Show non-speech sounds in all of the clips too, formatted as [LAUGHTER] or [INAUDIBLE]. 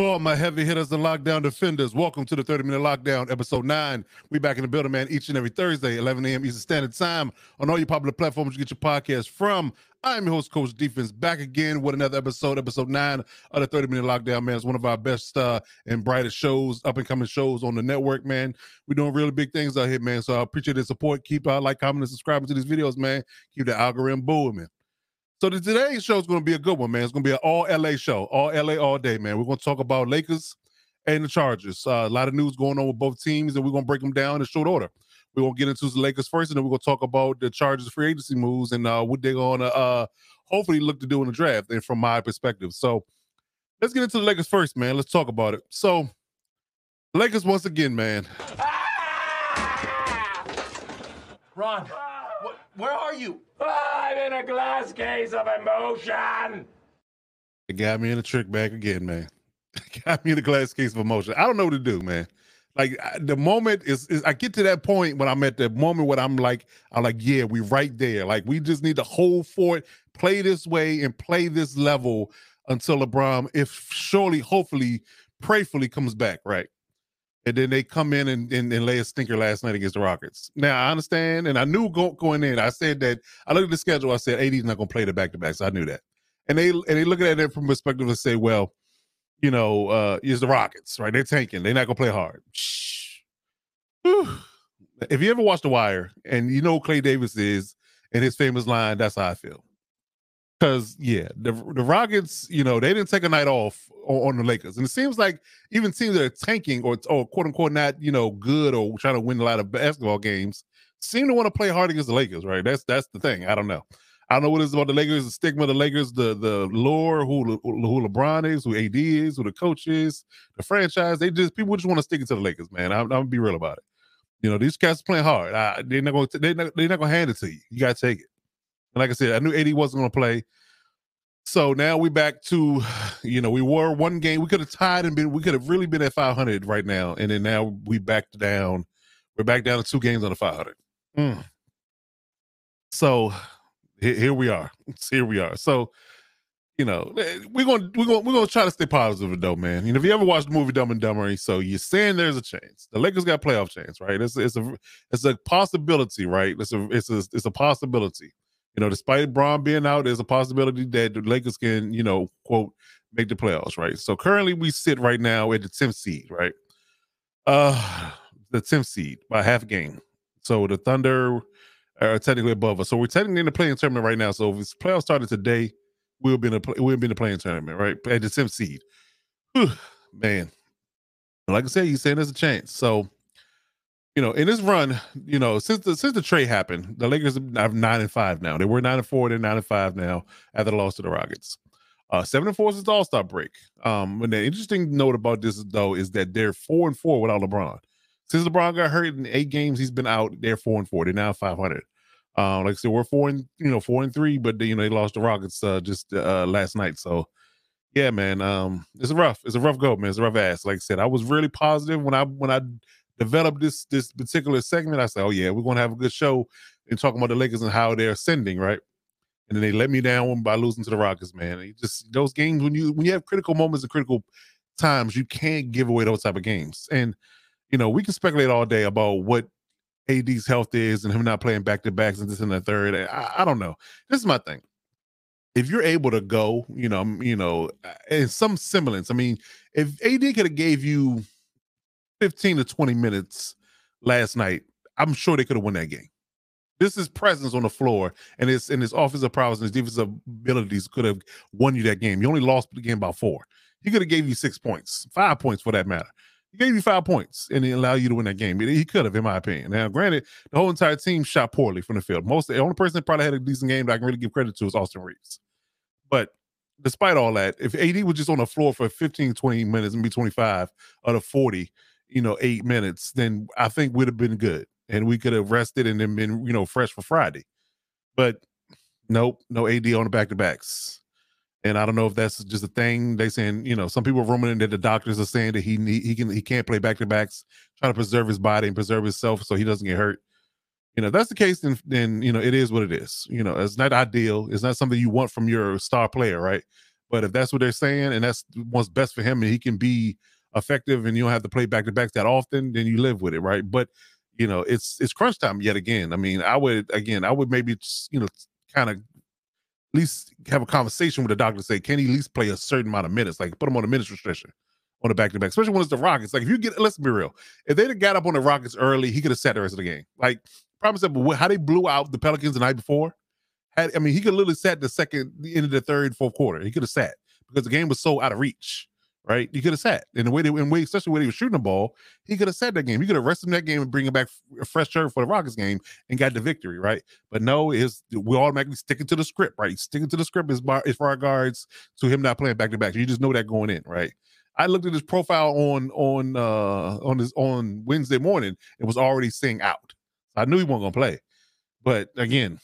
To all my heavy hitters and lockdown defenders, welcome to the 30 Minute Lockdown, episode 9. We back in the building, man, each and every Thursday, 11 a.m. Eastern Standard Time on all your popular platforms you get your podcast from. I'm your host, Coach Defense, back again with another episode, episode 9 of the 30 Minute Lockdown, man. It's one of our best uh, and brightest shows, up and coming shows on the network, man. We're doing really big things out here, man. So I appreciate the support. Keep uh, like, comment, and subscribing to these videos, man. Keep the algorithm booming. So the, today's show is going to be a good one, man. It's going to be an all LA show, all LA all day, man. We're going to talk about Lakers and the Chargers. Uh, a lot of news going on with both teams, and we're going to break them down in short order. We're going to get into the Lakers first, and then we're going to talk about the Chargers free agency moves and uh, what they're going to uh, hopefully look to do in the draft, and from my perspective. So let's get into the Lakers first, man. Let's talk about it. So Lakers once again, man. Ron, wh- where are you? I'm in a glass case of emotion. It got me in a trick bag again, man. [LAUGHS] It got me in a glass case of emotion. I don't know what to do, man. Like I- the moment is, is I get to that point when I'm at the moment when I'm like, I'm like, yeah, we right there. Like we just need to hold for it, play this way, and play this level until LeBron, if surely, hopefully, prayfully comes back, right? And then they come in and, and, and lay a stinker last night against the Rockets. Now I understand, and I knew go, going in, I said that I looked at the schedule. I said AD's not going to play the back to backs. So I knew that, and they and they look at it from perspective and say, well, you know, uh, is the Rockets right? They're tanking. They're not going to play hard. If you ever watched The Wire and you know Clay Davis is and his famous line, that's how I feel. Because yeah, the the Rockets, you know, they didn't take a night off on, on the Lakers, and it seems like even teams that are tanking or or quote unquote not you know good or trying to win a lot of basketball games seem to want to play hard against the Lakers, right? That's that's the thing. I don't know. I don't know what it is about the Lakers, the stigma of the Lakers, the the lore, who who LeBron is, who AD is, who the coach is, the franchise. They just people just want to stick it to the Lakers, man. I'm, I'm gonna be real about it. You know, these cats are playing hard. I, they're not to They're not, they're not to hand it to you. You got to take it. And like I said, I knew AD wasn't going to play. So now we're back to, you know, we were one game. We could have tied and been. We could have really been at 500 right now, and then now we backed down. We're back down to two games on the 500. Mm. So here, we are. [LAUGHS] Here we are. So you know, eh, we're gonna we're gonna we're gonna try to stay positive though, man. You know, if you ever watched the movie Dumb and Dumber, so you're saying there's a chance. The Lakers got playoff chance, right? It's it's a it's a possibility, right? It's a it's a it's a possibility. You know, despite Bron being out, there's a possibility that the Lakers can, you know, quote, make the playoffs, right? So currently we sit right now at the 10th seed, right? Uh the 10th seed by half game. So the Thunder are technically above us. So we're technically in the play-in tournament right now. So if this playoff started today, we'll be in a we'll be in the play-in tournament, right? At the 10th seed. Whew, man. Like I said, he's saying there's a chance. So you know, in this run, you know, since the since the trade happened, the Lakers have nine and five now. They were nine and four, they're nine and five now after the loss to the Rockets. Uh, seven and four since the All Star break. Um, and the interesting note about this though is that they're four and four without LeBron. Since LeBron got hurt in eight games, he's been out. They're four and four. They're now five hundred. Um, like I said, we're four and you know four and three, but they, you know they lost the Rockets uh, just uh, last night. So yeah, man, um, it's a rough. It's a rough go, man. It's a rough ass. Like I said, I was really positive when I when I developed this this particular segment. I said, oh yeah, we're gonna have a good show and talking about the Lakers and how they're ascending, right? And then they let me down by losing to the Rockets, man. And just those games when you when you have critical moments and critical times, you can't give away those type of games. And you know, we can speculate all day about what AD's health is and him not playing back to backs and this and the third. I, I don't know. This is my thing. If you're able to go, you know, you know, in some semblance. I mean, if AD could have gave you 15 to 20 minutes last night, I'm sure they could have won that game. This is presence on the floor and his and his offensive prowess and his defensive abilities could have won you that game. You only lost the game by four. He could have gave you six points, five points for that matter. He gave you five points and he allowed you to win that game. He could have, in my opinion. Now, granted, the whole entire team shot poorly from the field. Most the only person that probably had a decent game that I can really give credit to is Austin Reaves. But despite all that, if AD was just on the floor for 15, 20 minutes, maybe 25 out of 40, you know, eight minutes, then I think we'd have been good. And we could have rested and then been, you know, fresh for Friday. But nope, no AD on the back to backs. And I don't know if that's just a thing. They saying, you know, some people are rumoring that the doctors are saying that he need, he can he can't play back to backs, trying to preserve his body and preserve himself so he doesn't get hurt. You know, if that's the case, then then you know it is what it is. You know, it's not ideal. It's not something you want from your star player, right? But if that's what they're saying and that's what's best for him and he can be effective and you don't have to play back to backs that often, then you live with it, right? But you know, it's it's crunch time yet again. I mean, I would again, I would maybe you know, kind of at least have a conversation with the doctor say, can he at least play a certain amount of minutes? Like put him on a minutes restriction on the back to back, especially when it's the Rockets. Like if you get, let's be real, if they'd have got up on the Rockets early, he could have sat the rest of the game. Like promise that, how they blew out the Pelicans the night before, had I mean, he could literally sat the second, the end of the third, fourth quarter. He could have sat because the game was so out of reach. Right, he could have sat in the way they, in way, especially when he was shooting the ball, he could have sat that game. He could have rested that game and bring him back a fresh shirt for the Rockets game and got the victory. Right, but no, is we automatically sticking to the script. Right, sticking to the script is is for our guards to him not playing back to back. You just know that going in. Right, I looked at his profile on on uh on his on Wednesday morning. It was already saying out. I knew he wasn't gonna play. But again,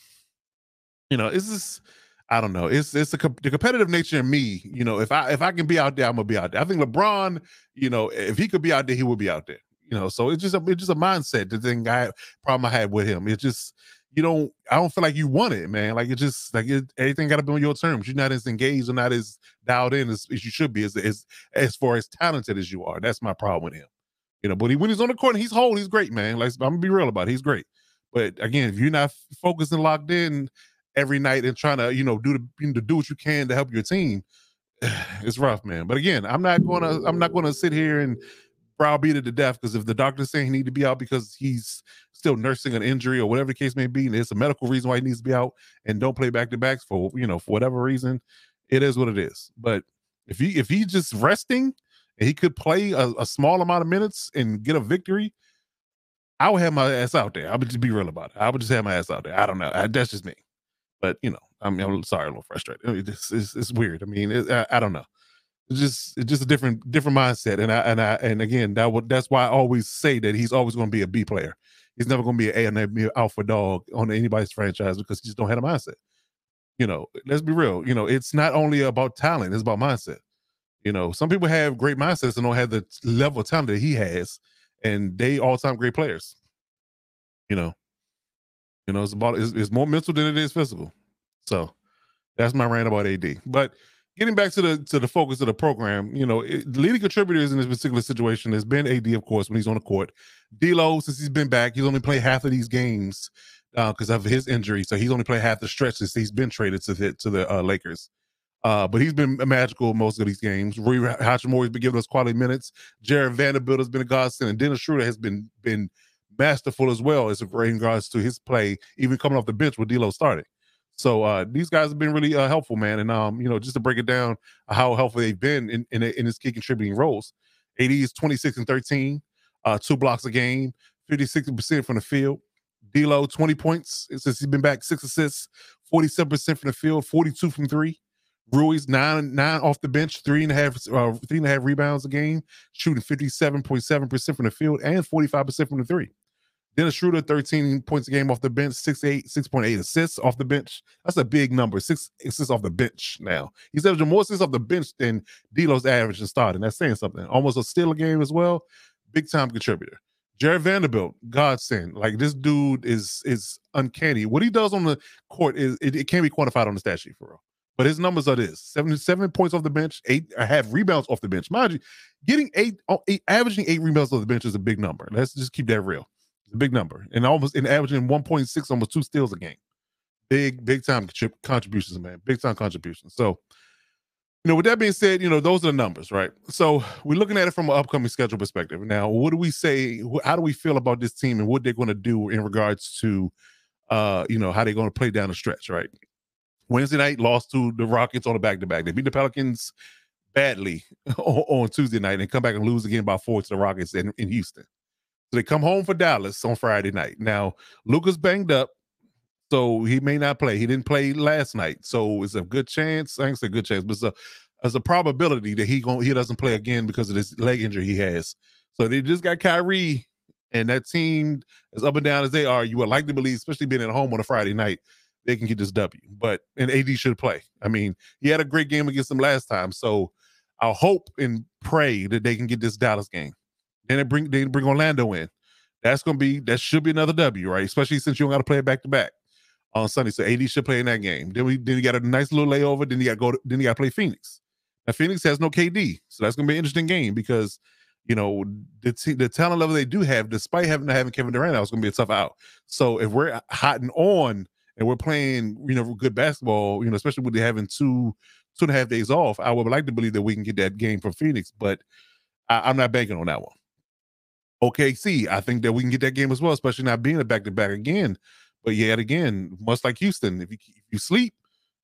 you know, it's just I don't know. It's it's a, the competitive nature in me. You know, if I if I can be out there, I'm gonna be out there. I think LeBron, you know, if he could be out there, he would be out there. You know, so it's just a it's just a mindset. The thing I problem I had with him. It's just you don't I don't feel like you want it, man. Like it just like it, everything got to be on your terms. You're not as engaged or not as dialed in as, as you should be, as, as as far as talented as you are. That's my problem with him. You know, but he, when he's on the court, he's whole. He's great, man. Like I'm gonna be real about it. He's great. But again, if you're not focused and locked in every night and trying to, you know, do the you know, do what you can to help your team, [SIGHS] it's rough, man. But again, I'm not gonna I'm not gonna sit here and browbeat it to death because if the doctor's saying he need to be out because he's still nursing an injury or whatever the case may be, and it's a medical reason why he needs to be out and don't play back to backs for you know for whatever reason, it is what it is. But if he if he's just resting and he could play a, a small amount of minutes and get a victory, I would have my ass out there. I would just be real about it. I would just have my ass out there. I don't know. I, that's just me. But you know, I mean, I'm sorry, a little frustrated. It's, it's, it's weird. I mean, it, I, I, don't know. It's just it's just a different different mindset. And I and I and again, that would that's why I always say that he's always going to be a B player. He's never going to be an A and B alpha dog on anybody's franchise because he just don't have a mindset. You know, let's be real. You know, it's not only about talent; it's about mindset. You know, some people have great mindsets and don't have the level of talent that he has, and they all time great players. You know, you know, it's about it's, it's, more mental than it is physical. So that's my rant about AD. But getting back to the to the focus of the program, you know, it, leading contributors in this particular situation has been AD, of course, when he's on the court. D'Lo, since he's been back, he's only played half of these games because uh, of his injury, so he's only played half the stretch since he's been traded to the to the uh, Lakers. Uh, but he's been magical most of these games. Rui Hachimura has been giving us quality minutes. Jarred Vanderbilt has been a godsend, and Dennis Schroeder has been been masterful as well as in regards to his play, even coming off the bench with D'Lo starting. So uh, these guys have been really uh, helpful, man. And um, you know, just to break it down, how helpful they've been in in, in his key contributing roles. AD is 26 and 13, uh, two blocks a game, 50 60% from the field. D'Lo 20 points since he's been back, six assists, 47% from the field, 42 from three. Rui's nine nine off the bench, three and a half uh, three and a half rebounds a game, shooting 57.7% from the field and 45% from the three. Dennis Schroeder, 13 points a game off the bench, 6'8, 6.8 assists off the bench. That's a big number. Six assists off the bench now. He's averaging more assists off the bench than D'Lo's average in starting. That's saying something. Almost a steal a game as well. Big time contributor. Jarred Vanderbilt, godsend. Like this dude is is uncanny. What he does on the court is it, it can't be quantified on the stat sheet for real. But his numbers are this: seventy-seven points off the bench, eight. I have rebounds off the bench. Mind you, getting oh, eight averaging eight rebounds off the bench is a big number. Let's just keep that real. It's a big number, and almost in averaging one point six, almost two steals a game. Big, big time contributions, man. Big time contributions. So, you know, with that being said, you know, those are the numbers, right? So we're looking at it from an upcoming schedule perspective. Now, what do we say? How do we feel about this team and what they're going to do in regards to, uh, you know, how they're going to play down the stretch, right? Wednesday night lost to the Rockets on a back to back. They beat the Pelicans badly [LAUGHS] on, Tuesday night and come back and lose again by four to the Rockets in, in Houston. So they come home for Dallas on Friday night. Now, Luka's banged up, so he may not play. He didn't play last night. So it's a good chance. I think it's a good chance, but it's a there's a probability that he going he doesn't play again because of this leg injury he has. So they just got Kyrie and that team as up and down as they are, you would like to believe, especially being at home on a Friday night, they can get this W. But and AD should play. I mean, he had a great game against them last time. So I'll hope and pray that they can get this Dallas game. Then they bring they bring Orlando in. That's gonna be that should be another W, right? Especially since you don't got to play it back to back. on Sunday. So AD should play in that game. Then we then you got a nice little layover. Then you got to go. To, then you got to play Phoenix. Now Phoenix has no KD, so that's gonna be an interesting game because you know the t- the talent level they do have, despite having having Kevin Durant, it's gonna be a tough out. So if we're hot and on and we're playing, you know, good basketball, you know, especially with having two two and a half days off, I would like to believe that we can get that game from Phoenix, but I, I'm not banking on that one. OKC, I think that we can get that game as well, especially not being a back to back again. But yet again, much like Houston, if you if you sleep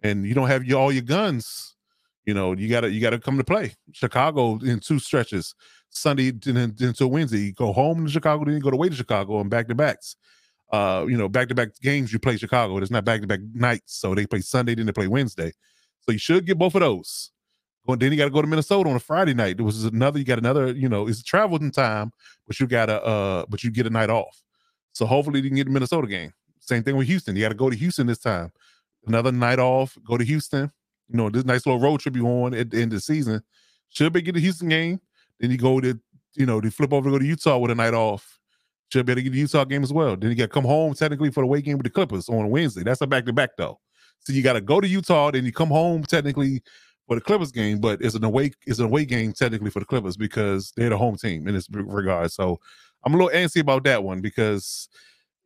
and you don't have your, all your guns, you know you gotta you gotta come to play. Chicago in two stretches, Sunday until Wednesday. You go home to Chicago, then you go away to Chicago and back to backs. Uh, you know, back to back games you play Chicago. It's not back to back nights, so they play Sunday, then they play Wednesday. So you should get both of those. Then you got to go to Minnesota on a Friday night. There was another. You got another. You know, it's traveling time, but you got a. Uh, but you get a night off. So hopefully you can get a Minnesota game. Same thing with Houston. You got to go to Houston this time. Another night off. Go to Houston. You know, this nice little road trip you on at the end of the season. Should be get the Houston game. Then you go to, you know, they flip over to go to Utah with a night off. Should be able to get the Utah game as well. Then you got to come home technically for the away game with the Clippers on Wednesday. That's a back to back though. So you got to go to Utah, then you come home technically for the Clippers game, but it's an away it's an away game technically for the Clippers because they're the home team in this regard. So I'm a little antsy about that one because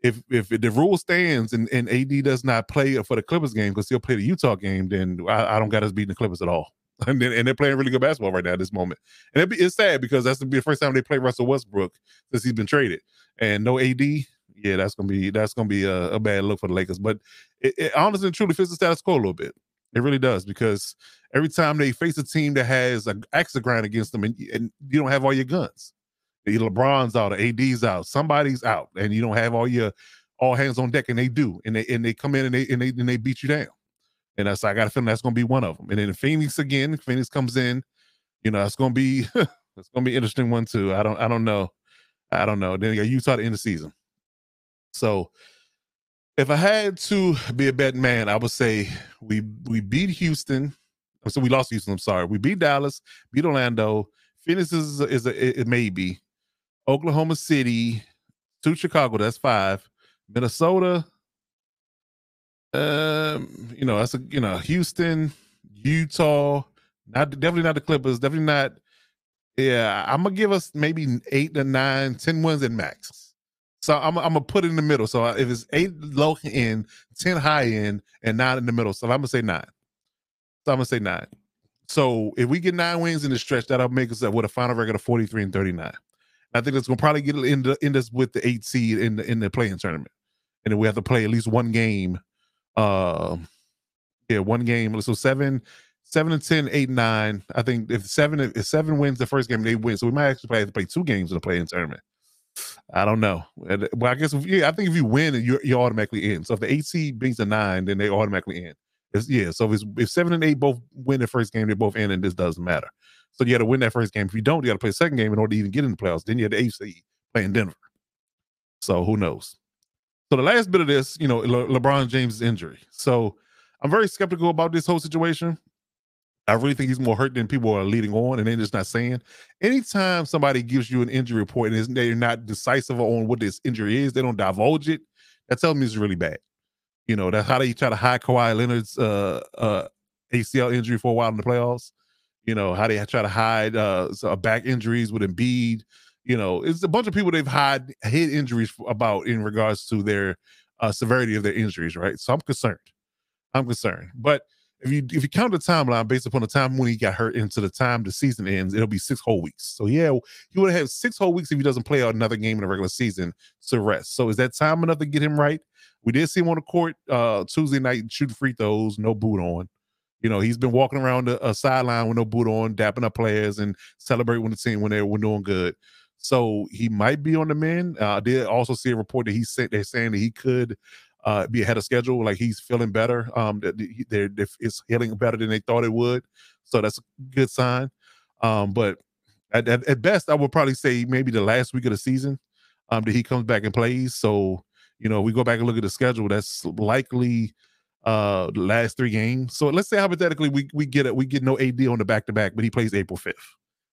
if if the rule stands and, and AD does not play for the Clippers game because he'll play the Utah game, then I, I don't got us beating the Clippers at all. [LAUGHS] And, they're playing really good basketball right now at this moment. And be, it's sad because that's gonna be the first time they play Russell Westbrook since he's been traded. And no AD, yeah, that's gonna be that's gonna be a, a bad look for the Lakers. But it, it, honestly and truly fits the status quo a little bit. It really does because every time they face a team that has an axe to grind against them, and, and you don't have all your guns, LeBron's out, the AD's out, somebody's out, and you don't have all your all hands on deck, and they do, and they and they come in and they and they and they beat you down. And that's I got a feeling that's gonna be one of them. And then Phoenix again, Phoenix comes in, you know, it's gonna be [LAUGHS] it's gonna be interesting one too. I don't I don't know. I don't know. Then you got Utah the end the season. So if I had to be a betting man, I would say we we beat Houston. So we lost Houston. I'm sorry. We beat Dallas, beat Orlando. Phoenix is a, is a, it may be. Oklahoma City, to Chicago, that's five. Minnesota, um, you know, that's a you know, Houston, Utah, not definitely not the Clippers, definitely not. Yeah, I'm gonna give us maybe eight to nine, ten wins at max. So I'm, I'm gonna put it in the middle. So if it's eight low end, ten high end, and nine in the middle, so I'm gonna say nine. So I'm gonna say nine. So if we get nine wins in the stretch, that'll make us with a final record of 43 and 39. I think that's gonna probably get into in this with the eight seed in the in the play-in tournament, and then we have to play at least one game. Uh, yeah, one game. So seven, seven and ten, eight, nine. I think if seven if seven wins the first game, they win. So we might actually have to play two games in the play-in tournament. I don't know. Well, I guess yeah, I think if you win, you you automatically in. So if the eight seed beats the nine, then they automatically in. Yeah. So if, if seven and eight both win the first game, they both in, and this doesn't matter. So you got to win that first game. If you don't, you got to play the second game in order to even get in the playoffs. Then you have the eighth playing Denver. So who knows? So the last bit of this, you know, Le- LeBron James' injury. So I'm very skeptical about this whole situation. I really think he's more hurt than people are leading on, and they're just not saying. Anytime somebody gives you an injury report and they're not decisive on what this injury is, they don't divulge it. That tells me it's really bad. You know, that's how they try to hide Kawhi Leonard's uh, uh, ACL injury for a while in the playoffs. You know how they try to hide uh, back injuries with Embiid. You know, it's a bunch of people they've hide hid injuries about in regards to their uh, severity of their injuries, right? So I'm concerned. I'm concerned, but if you if you count the timeline based upon the time when he got hurt into the time the season ends, it'll be six whole weeks. So yeah, he would have six whole weeks if he doesn't play another game in the regular season to rest. So is that time enough to get him right? We did see him on the court uh Tuesday night shooting free throws, no boot on. You know, he's been walking around a, a sideline with no boot on, dapping up players and celebrating with the team when they were doing good. So he might be on the mend. Uh, I did also see a report that he said they're saying that he could uh, be ahead of schedule. Like he's feeling better. Um, that they're, it's healing better than they thought it would. So that's a good sign. Um, but at, at, at, best, I would probably say maybe the last week of the season um, that he comes back and plays. So you know, we go back and look at the schedule. That's likely uh the last three games. So let's say hypothetically we we get it, we get no AD on the back to back, but he plays April 5th.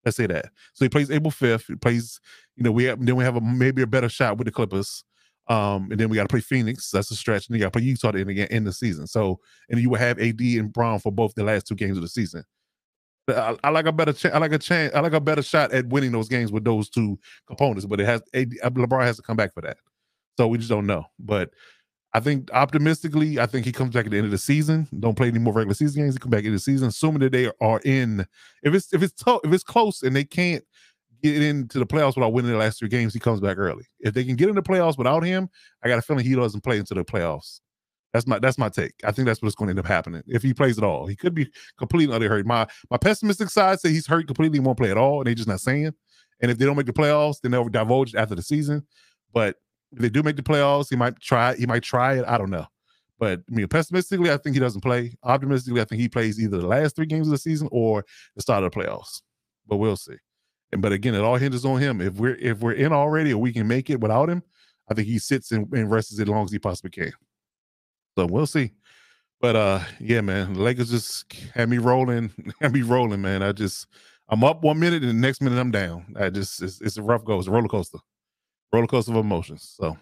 Let's say that. So he plays April 5th. He plays, you know, we have then we have a maybe a better shot with the Clippers Um, and then we got to play Phoenix. That's a stretch. And you got to play Utah the end in the season. So, and you will have AD and Bron for both the last two games of the season. I, I like a better chance. I like a chance. I like a better shot at winning those games with those two components. But it has AD, LeBron has to come back for that. So we just don't know. But I think optimistically, I think he comes back at the end of the season. Don't play any more regular season games. He come back in the season, assuming that they are in. If it's if it's tough, if it's close and they can't get into the playoffs without winning the last three games, he comes back early. If they can get in the playoffs without him, I got a feeling he doesn't play into the playoffs. That's my that's my take. I think that's what's going to end up happening if he plays at all. He could be completely utterly hurt. My my pessimistic side say he's hurt completely, won't play at all, and they're just not saying. And if they don't make the playoffs, then they'll divulge after the season. But if they do make the playoffs, he might try. He might try it. I don't know. But I mean, pessimistically, I think he doesn't play. Optimistically, I think he plays either the last three games of the season or the start of the playoffs. But we'll see. But again, it all hinges on him. If we're if we're in already or we can make it without him, I think he sits and, and rests as long as he possibly can. So we'll see. But uh yeah, man, the Lakers just had me rolling, [LAUGHS] had me rolling, man. I just I'm up one minute and the next minute I'm down. I just it's, it's a rough go, it's a roller coaster, roller coaster of emotions. So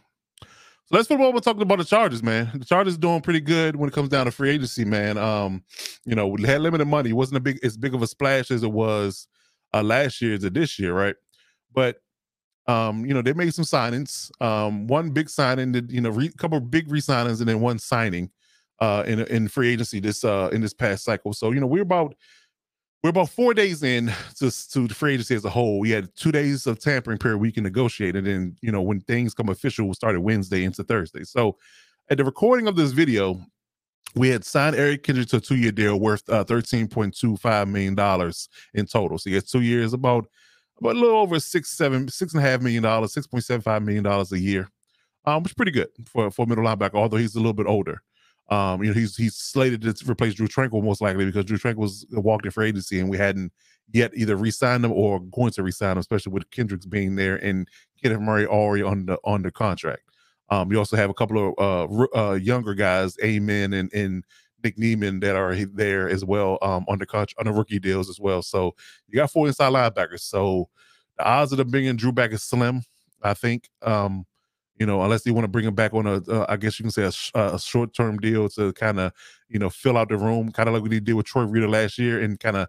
so let's flip over talking about the Chargers, man. The Chargers doing pretty good when it comes down to free agency, man. Um, you know, we had limited money. It wasn't a big as big of a splash as it was uh, last year to this year, right? But um, you know, they made some signings. Um, one big signing, that, you know, a couple of big re-signings, and then one signing uh, in in free agency this uh, in this past cycle. So you know, we're about we're about four days in to, to the free agency as a whole. We had two days of tampering period we can negotiate, and then you know when things come official, we started Wednesday into Thursday. So at the recording of this video, we had signed Eric Kendrick to a two-year deal worth uh, $13.25 million in total. So he has two years, about about a little over six, seven, six and a half million dollars, six point seven five million dollars a year, um, which is pretty good for for middle linebacker. Although he's a little bit older, um, you know, he's he's slated to replace Drue Tranquill most likely because Drue Tranquill was walked in for agency and we hadn't yet either re-signed him or going to re-sign him, especially with Kendricks being there and Kenneth Murray already on the on the contract. Um, you also have a couple of uh, uh, younger guys, Amen and and Nick Niemann that are there as well um, on the contract on the rookie deals as well. So you got four inside linebackers. So the odds of them bringing Drue back is slim, I think. Um, you know, unless they want to bring him back on a, uh, I guess you can say a, a short term deal to kind of, you know, fill out the room, kind of like we did with Troy Reeder last year, and kind of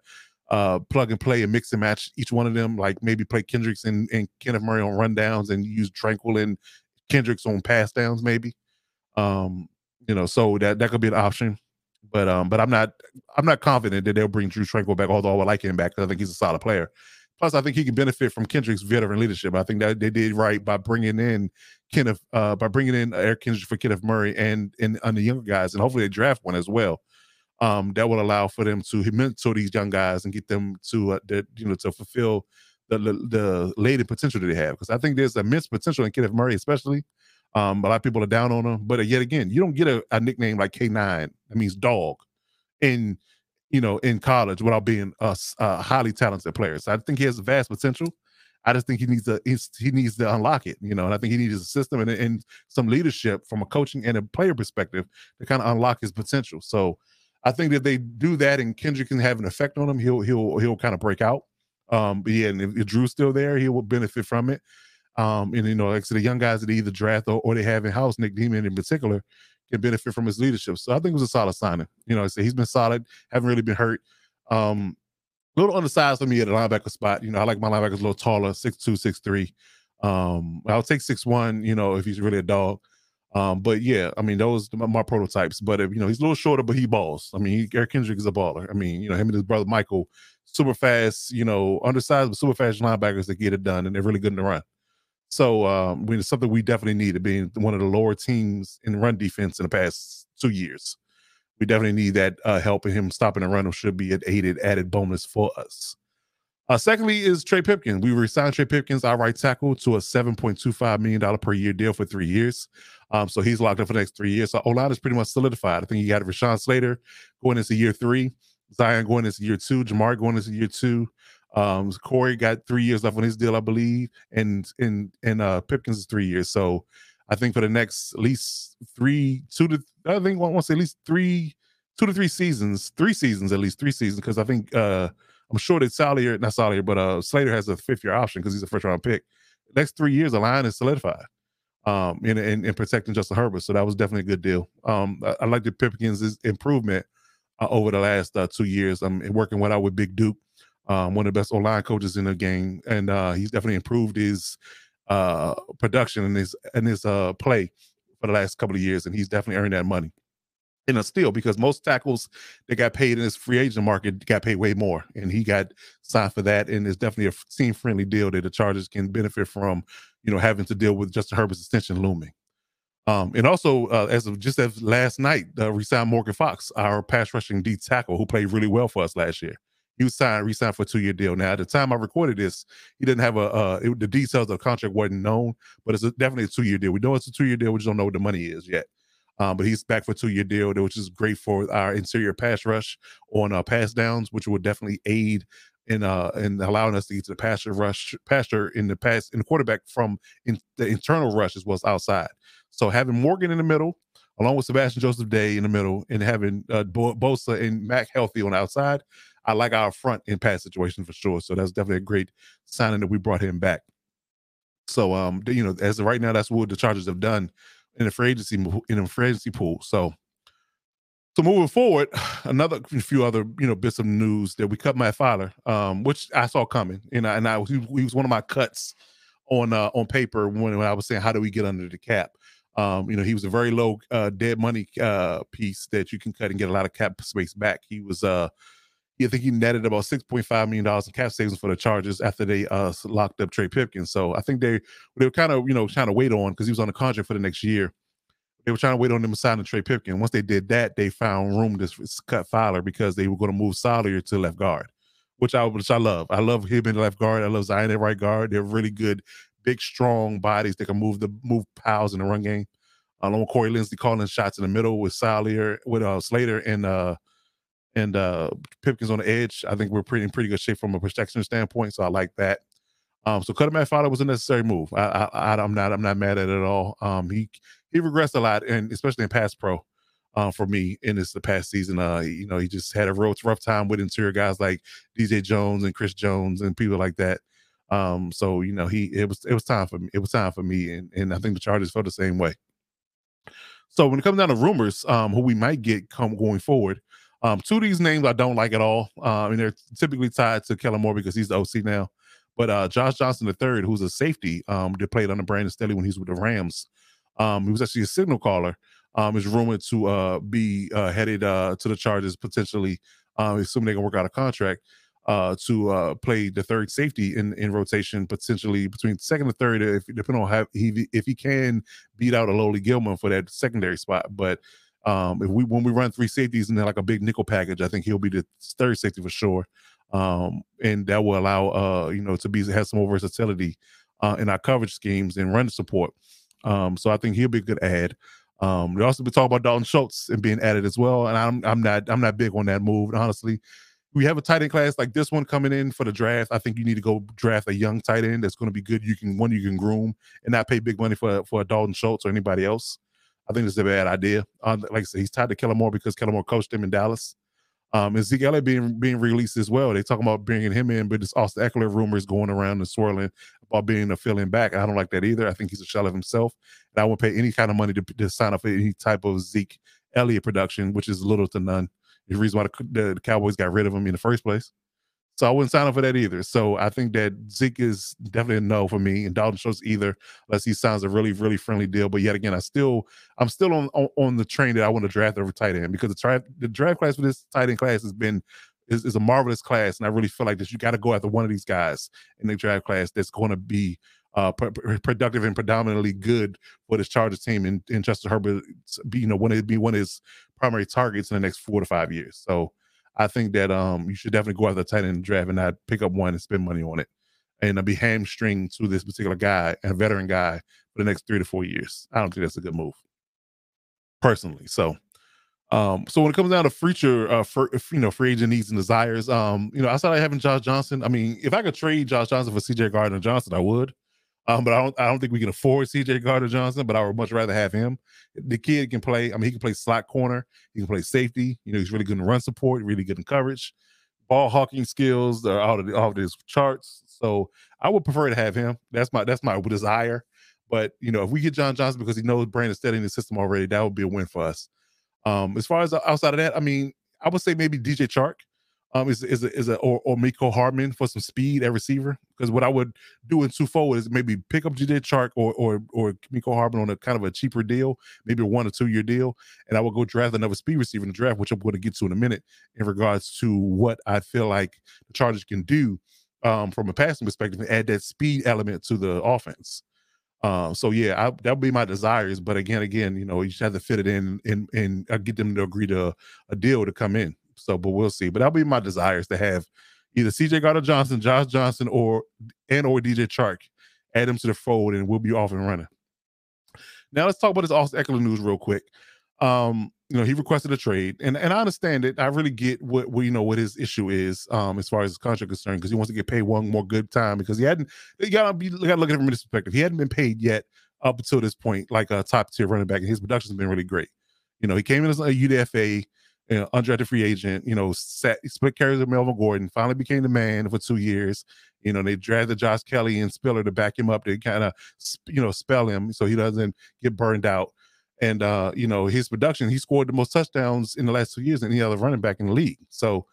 uh, plug and play and mix and match each one of them. Like maybe play Kendricks and, and Kenneth Murray on rundowns and use Tranquill and Kendricks on pass downs, maybe. Um, you know, so that that could be an option. But um, but I'm not I'm not confident that they'll bring Drue Tranquill back, although I would like him back because I think he's a solid player. Plus, I think he can benefit from Kendrick's veteran leadership. I think that they did right by bringing in Kenneth, uh, by bringing in Eric Kendrick for Kenneth Murray and and on the younger guys, and hopefully they draft one as well. Um, that will allow for them to mentor these young guys and get them to uh, the, you know to fulfill the the, latent potential that they have. Because I think there's immense potential in Kenneth Murray, especially. Um, a lot of people are down on him, but uh, yet again, you don't get a, a nickname like K9. That means dog in you know in college without being a, a, highly talented player. So I think he has vast potential. I just think he needs to he needs to unlock it, you know, and I think he needs a system and, and some leadership from a coaching and a player perspective to kind of unlock his potential. So I think that they do that and Kendrick can have an effect on him, he'll he'll he'll kind of break out. Um, but yeah, and if, if Drue's still there, he will benefit from it. Um, and you know, like I said, the young guys that either draft or, or they have in house, Nick Niemann in particular, can benefit from his leadership. So I think it was a solid signing. You know, I say he's been solid, haven't really been hurt. Um, a little undersized for me at the linebacker spot. You know, I like my linebackers a little taller, six two, six three. Um, I'll take six one. You know, if he's really a dog. Um, but yeah, I mean, those my, prototypes. But if you know, he's a little shorter, but he balls. I mean, he, Eric Kendrick is a baller. I mean, you know, him and his brother Michael, super fast. You know, undersized but super fast linebackers that get it done, and they're really good in the run. So um, it's something we definitely need. To being one of the lower teams in run defense in the past two years, we definitely need that uh, him stopping the run should be an aided added bonus for us. Uh, secondly, is Trey Pipkins. We resigned Trey Pipkins, our right tackle, to a $7.25 million per year deal for three years. Um, so he's locked up for the next three years. So O line is pretty much solidified. I think you got Rashawn Slater going into year three, Zion going into year two, Jamar going into year two. Um, Corey got three years left on his deal, I believe, and and and uh, Pipkins is three years. So I think for the next at least three, two to I think I want to say at least three, two to three seasons, three seasons at least three seasons because I think uh I'm sure that Salyer, not Salyer, but uh Slater has a fifth year option because he's a first round pick. next three years, the line is solidified. um, in, in, in protecting Justin Herbert. So that was definitely a good deal. Um, I, I like the Pipkins' improvement uh, over the last uh, two years. I'm working well out with Big Duke, um, one of the best online coaches in the game, and uh, he's definitely improved his uh, production and his and his uh, play for the last couple of years, and he's definitely earned that money. And a steal because most tackles that got paid in this free agent market got paid way more, and he got signed for that. And it's definitely a team friendly deal that the Chargers can benefit from, you know, having to deal with Justin Herbert's extension looming. Um, and also, uh, as of just as last night, uh, resigned Morgan Fox, our pass rushing D tackle, who played really well for us last year. He was signed, re-signed for a two-year deal. Now, at the time I recorded this, he didn't have a uh, it, the details of the contract wasn't known, but it's a, definitely a two-year deal. We know it's a two-year deal. We just don't know what the money is yet. Um, but he's back for a two-year deal, which is great for our interior pass rush on uh, pass downs, which would definitely aid in uh in allowing us to get to the passer rush passer in the pass in the quarterback from in the internal rush as well as outside. So having Morgan in the middle, along with Sebastian Joseph Day in the middle, and having uh, Bo- Bosa and Mack healthy on the outside, I like our front in pass situation for sure. So that's definitely a great signing that we brought him back. So um, you know, as of right now, that's what the Chargers have done in a free agency in the free agency pool. So so moving forward, [SIGHS] another few other you know bits of news that we cut Matt Feiler, um, which I saw coming, and I, and I he, he was one of my cuts on uh, on paper when, when I was saying how do we get under the cap. Um, you know, he was a very low uh, dead money uh, piece that you can cut and get a lot of cap space back. He was uh, I think he netted about six point five million dollars in cap savings for the Chargers after they uh locked up Trey Pipkins. So I think they they were kind of you know trying to wait on because he was on a contract for the next year. They were trying to wait on them to sign Trey Pipkin. Once they did that, they found room to cut Feiler because they were going to move Salyer to left guard, which I which I love. I love him in left guard. I love Zion at right guard. They're really good, big, strong bodies that can move the move piles in the run game. Along with Corey Linsley calling shots in the middle with Salyer, with uh, Slater and uh and uh Pipkins on the edge. I think we're pretty in pretty good shape from a protection standpoint. So I like that. Um, so cutting Matt Feiler was a necessary move. I, I, I'm not, I'm not mad at it at all. Um, he, he regressed a lot, and especially in pass pro, uh, for me in this the past season. Uh, you know, he just had a real rough time with interior guys like DJ Jones and Chris Jones and people like that. Um, so you know, he it was it was time for me. It was time for me, and and I think the Chargers felt the same way. So when it comes down to rumors, um, who we might get come going forward, um, two of these names I don't like at all. Uh, mean, they're typically tied to Kellen Moore because he's the OC now. But uh, John Johnson III, who's a safety, um, that played under Brandon Staley when he was with the Rams, um, he was actually a signal caller. Um, is rumored to uh, be uh, headed uh, to the Chargers potentially, uh, assuming they can work out a contract uh, to uh, play the third safety in in rotation, potentially between second and third, if depending on how he if he can beat out Alohi Gilman for that secondary spot. But um, if we when we run three safeties and then like a big nickel package, I think he'll be the third safety for sure um, and that will allow uh, you know to be have some more versatility uh, in our coverage schemes and run support. Um, so I think he'll be a good add. Um, we also be talking about Dalton Schultz and being added as well, and I'm I'm not I'm not big on that move. Honestly, we have a tight end class like this one coming in for the draft. I think you need to go draft a young tight end that's going to be good. You can one you can groom and not pay big money for for a Dalton Schultz or anybody else. I think it's a bad idea. Uh, like I said, he's tied to Kellen Moore because Kellen Moore coached him in Dallas. Um, and Zeke Elliott being being released as well. They talking about bringing him in, but this Austin Ekeler rumors going around and swirling about being a filling back. I don't like that either. I think he's a shell of himself, and I won't pay any kind of money to, to sign up for any type of Zeke Elliott production, which is little to none. The reason why the, the Cowboys got rid of him in the first place. So I wouldn't sign up for that either. So I think that Zeke is definitely a no for me, and Dalton Schultz either, unless he signs a really, really friendly deal. But yet again, I still, I'm still on on, on the train that I want to draft over tight end because the draft the draft class for this tight end class has been is, is a marvelous class, and I really feel like this. you got to go after one of these guys in the draft class that's going to be uh, pr- productive and predominantly good for this Chargers team and, and Justin Herbert, be, you know, when it be one of his primary targets in the next four to five years. So I think that um you should definitely go out the tight end draft and not pick up one and spend money on it and uh, be hamstring to this particular guy, a veteran guy, for the next three to four years. I don't think that's a good move, personally. So, um, so when it comes down to future, uh, for you know, free agent needs and desires, um, you know, outside of having John Johnson, I mean, if I could trade John Johnson for C.J. Gardner Johnson, I would. Um, but I don't I don't think we can afford CJ Gardner Johnson, but I would much rather have him. The kid can play, I mean, he can play slot corner, he can play safety, you know, he's really good in run support, really good in coverage. Ball hawking skills are out of the off his charts. So I would prefer to have him. That's my that's my desire. But you know, if we get John Johnson because he knows Brandon Staley in the system already, that would be a win for us. Um, as far as outside of that, I mean, I would say maybe DJ Chark um, is is a, is a or, or Mecole Hardman for some speed at receiver. Because what I would do in two forward is maybe pick up DJ Chark or or or Mecole Hardman on a kind of a cheaper deal, maybe a one or two year deal, and I would go draft another speed receiver in the draft, which I'm going to get to in a minute in regards to what I feel like the Chargers can do um, from a passing perspective and add that speed element to the offense. Um, so yeah, I, that would be my desires. But again, again, you know, you just have to fit it in and and uh, get them to agree to a deal to come in. So, but we'll see. But that'll be my desires to have either CJ Gardner Johnson, John Johnson, or and or DJ Chark add them to the fold, and we'll be off and running. Now let's talk about this Austin Ekeler news real quick. Um, you know, he requested a trade, and and I understand it. I really get what, what you know what his issue is, um, as far as his contract concerned, because he wants to get paid one more good time because he hadn't. You gotta be, you gotta look at it from this perspective. He hadn't been paid yet up until this point, like a top tier running back, and his production has been really great. You know, he came in as a UDFA, you know, undrafted free agent. You know, sat, split carries with Melvin Gordon. Finally became the man for two years. You know, they drafted Josh Kelley and Spiller to back him up to kind of, you know, spell him so he doesn't get burned out. And uh, you know, his production, he scored the most touchdowns in the last two years than any other running back in the league. So,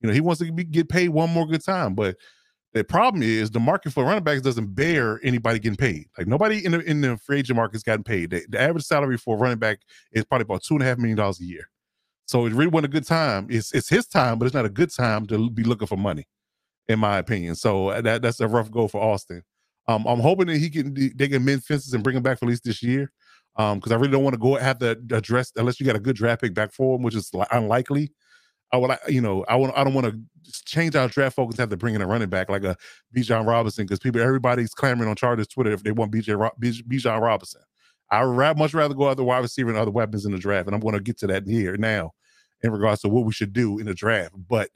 you know, he wants to be, get paid one more good time. But the problem is the market for running backs doesn't bear anybody getting paid. Like nobody in the in the free agent market's gotten paid. The, the average salary for a running back is probably about two and a half million dollars a year. So it really wasn't a good time. It's it's his time, but it's not a good time to be looking for money, in my opinion. So uh, that that's a rough go for Austin. Um, I'm hoping that he can they can mend fences and bring him back for at least this year um because I really don't want to go have to address unless you got a good draft pick back for him, which is unlikely. I would, you know, I want, I don't want to change our draft focus. Have to bring in a running back like a Bijan Robinson because people, everybody's clamoring on Chargers Twitter if they want BJ Bijan Robinson. I would much rather go other wide receiver and other weapons in the draft, and I'm going to get to that here now in regards to what we should do in the draft. But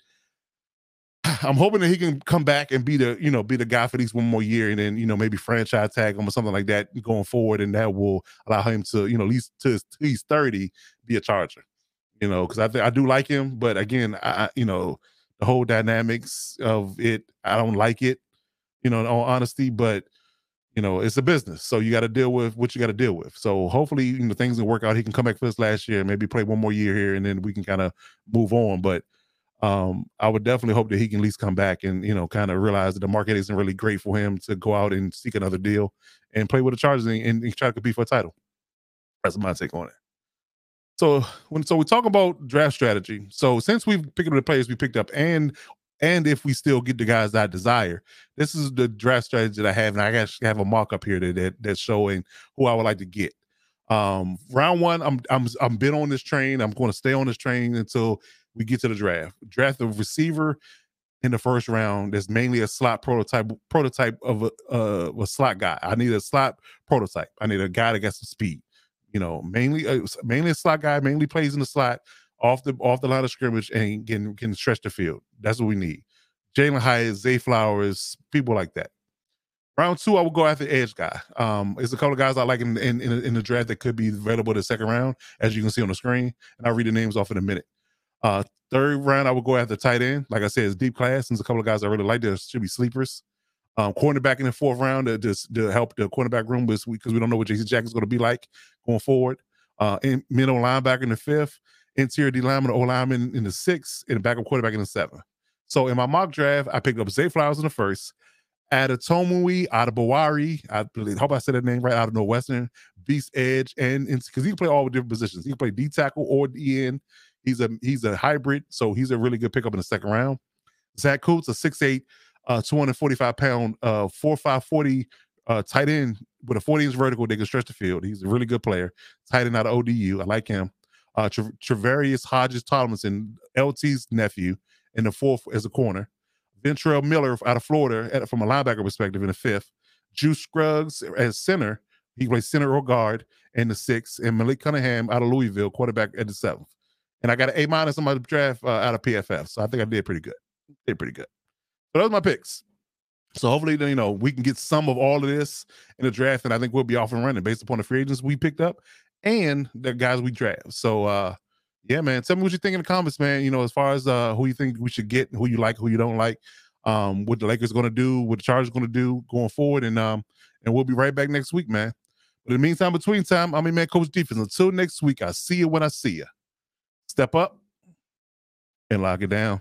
[SIGHS] I'm hoping that he can come back and be the, you know, be the guy for least one more year, and then you know maybe franchise tag him or something like that going forward, and that will allow him to, you know, at least to he's 30, be a Charger. You know, because I think I do like him, but again, I, you know, the whole dynamics of it, I don't like it. You know, in all honesty, but you know, it's a business, so you got to deal with what you got to deal with. So hopefully, you know, things will work out. He can come back for this last year, maybe play one more year here, and then we can kind of move on. But um, I would definitely hope that he can at least come back and you know kind of realize that the market isn't really great for him to go out and seek another deal and play with the Chargers and, and try to compete for a title. That's my take on it. So when so we talk about draft strategy. So since we've picked up the players we picked up and and if we still get the guys that I desire, this is the draft strategy that I have, and I actually have a mock up here that, that that's showing who I would like to get. Um, round one, I'm I'm I'm been on this train. I'm going to stay on this train until we get to the draft. Draft a receiver in the first round that's mainly a slot prototype prototype of a, uh, a slot guy. I need a slot prototype. I need a guy that got some speed. You know, mainly uh, mainly a slot guy, mainly plays in the slot off the off the line of scrimmage and can can stretch the field. That's what we need. Jalin Hyatt, Zay Flowers, people like that. Round two, I will go after edge guy. Um, there's a couple of guys I like in in, in the draft that could be available the second round, as you can see on the screen, and I'll read the names off in a minute. Uh, third round, I would go after tight end. Like I said, it's deep class. And there's a couple of guys I really like. There should be sleepers. Um, cornerback in the fourth round to just to help the cornerback room because we, don't know what J.C. Jackson's going to be like going forward. Uh, in, middle linebacker in the fifth, interior D lineman, O lineman in the sixth, and backup quarterback in the seventh. So in my mock draft, I picked up Zay Flowers in the first, Adetomiwa Adebawore. I believe, hope I said that name right. Out of Northwestern, Beast Edge, and because he can play all different positions. He can play D tackle or D end. He's a he's a hybrid, so he's a really good pickup in the second round. Zack Kuntz, a 6'8, uh, 245 pound, uh, 4'540 uh, tight end with a 40 inch vertical. They can stretch the field. He's a really good player. Tight end out of ODU. I like him. Uh, Tra- Travarius Hodges Tomlinson, LT's nephew, in the fourth as a corner. Ventrell Miller out of Florida from a linebacker perspective in the fifth. Juice Scruggs as center. He plays center or guard in the sixth. And Malik Cunningham out of Louisville, quarterback at the seventh and I got an A minus on my draft uh, out of PFF. So I think I did pretty good. Did pretty good. So those are my picks. So hopefully, you know, we can get some of all of this in the draft, and I think we'll be off and running based upon the free agents we picked up and the guys we draft. So uh yeah, man. Tell me what you think in the comments, man. You know, as far as uh who you think we should get, who you like, who you don't like, um, what the Lakers gonna do, what the Chargers gonna do going forward, and um, and we'll be right back next week, man. But in the meantime, between time, I'm your man, Coach Defense. Until next week, I see you when I see you. Step up and lock it down.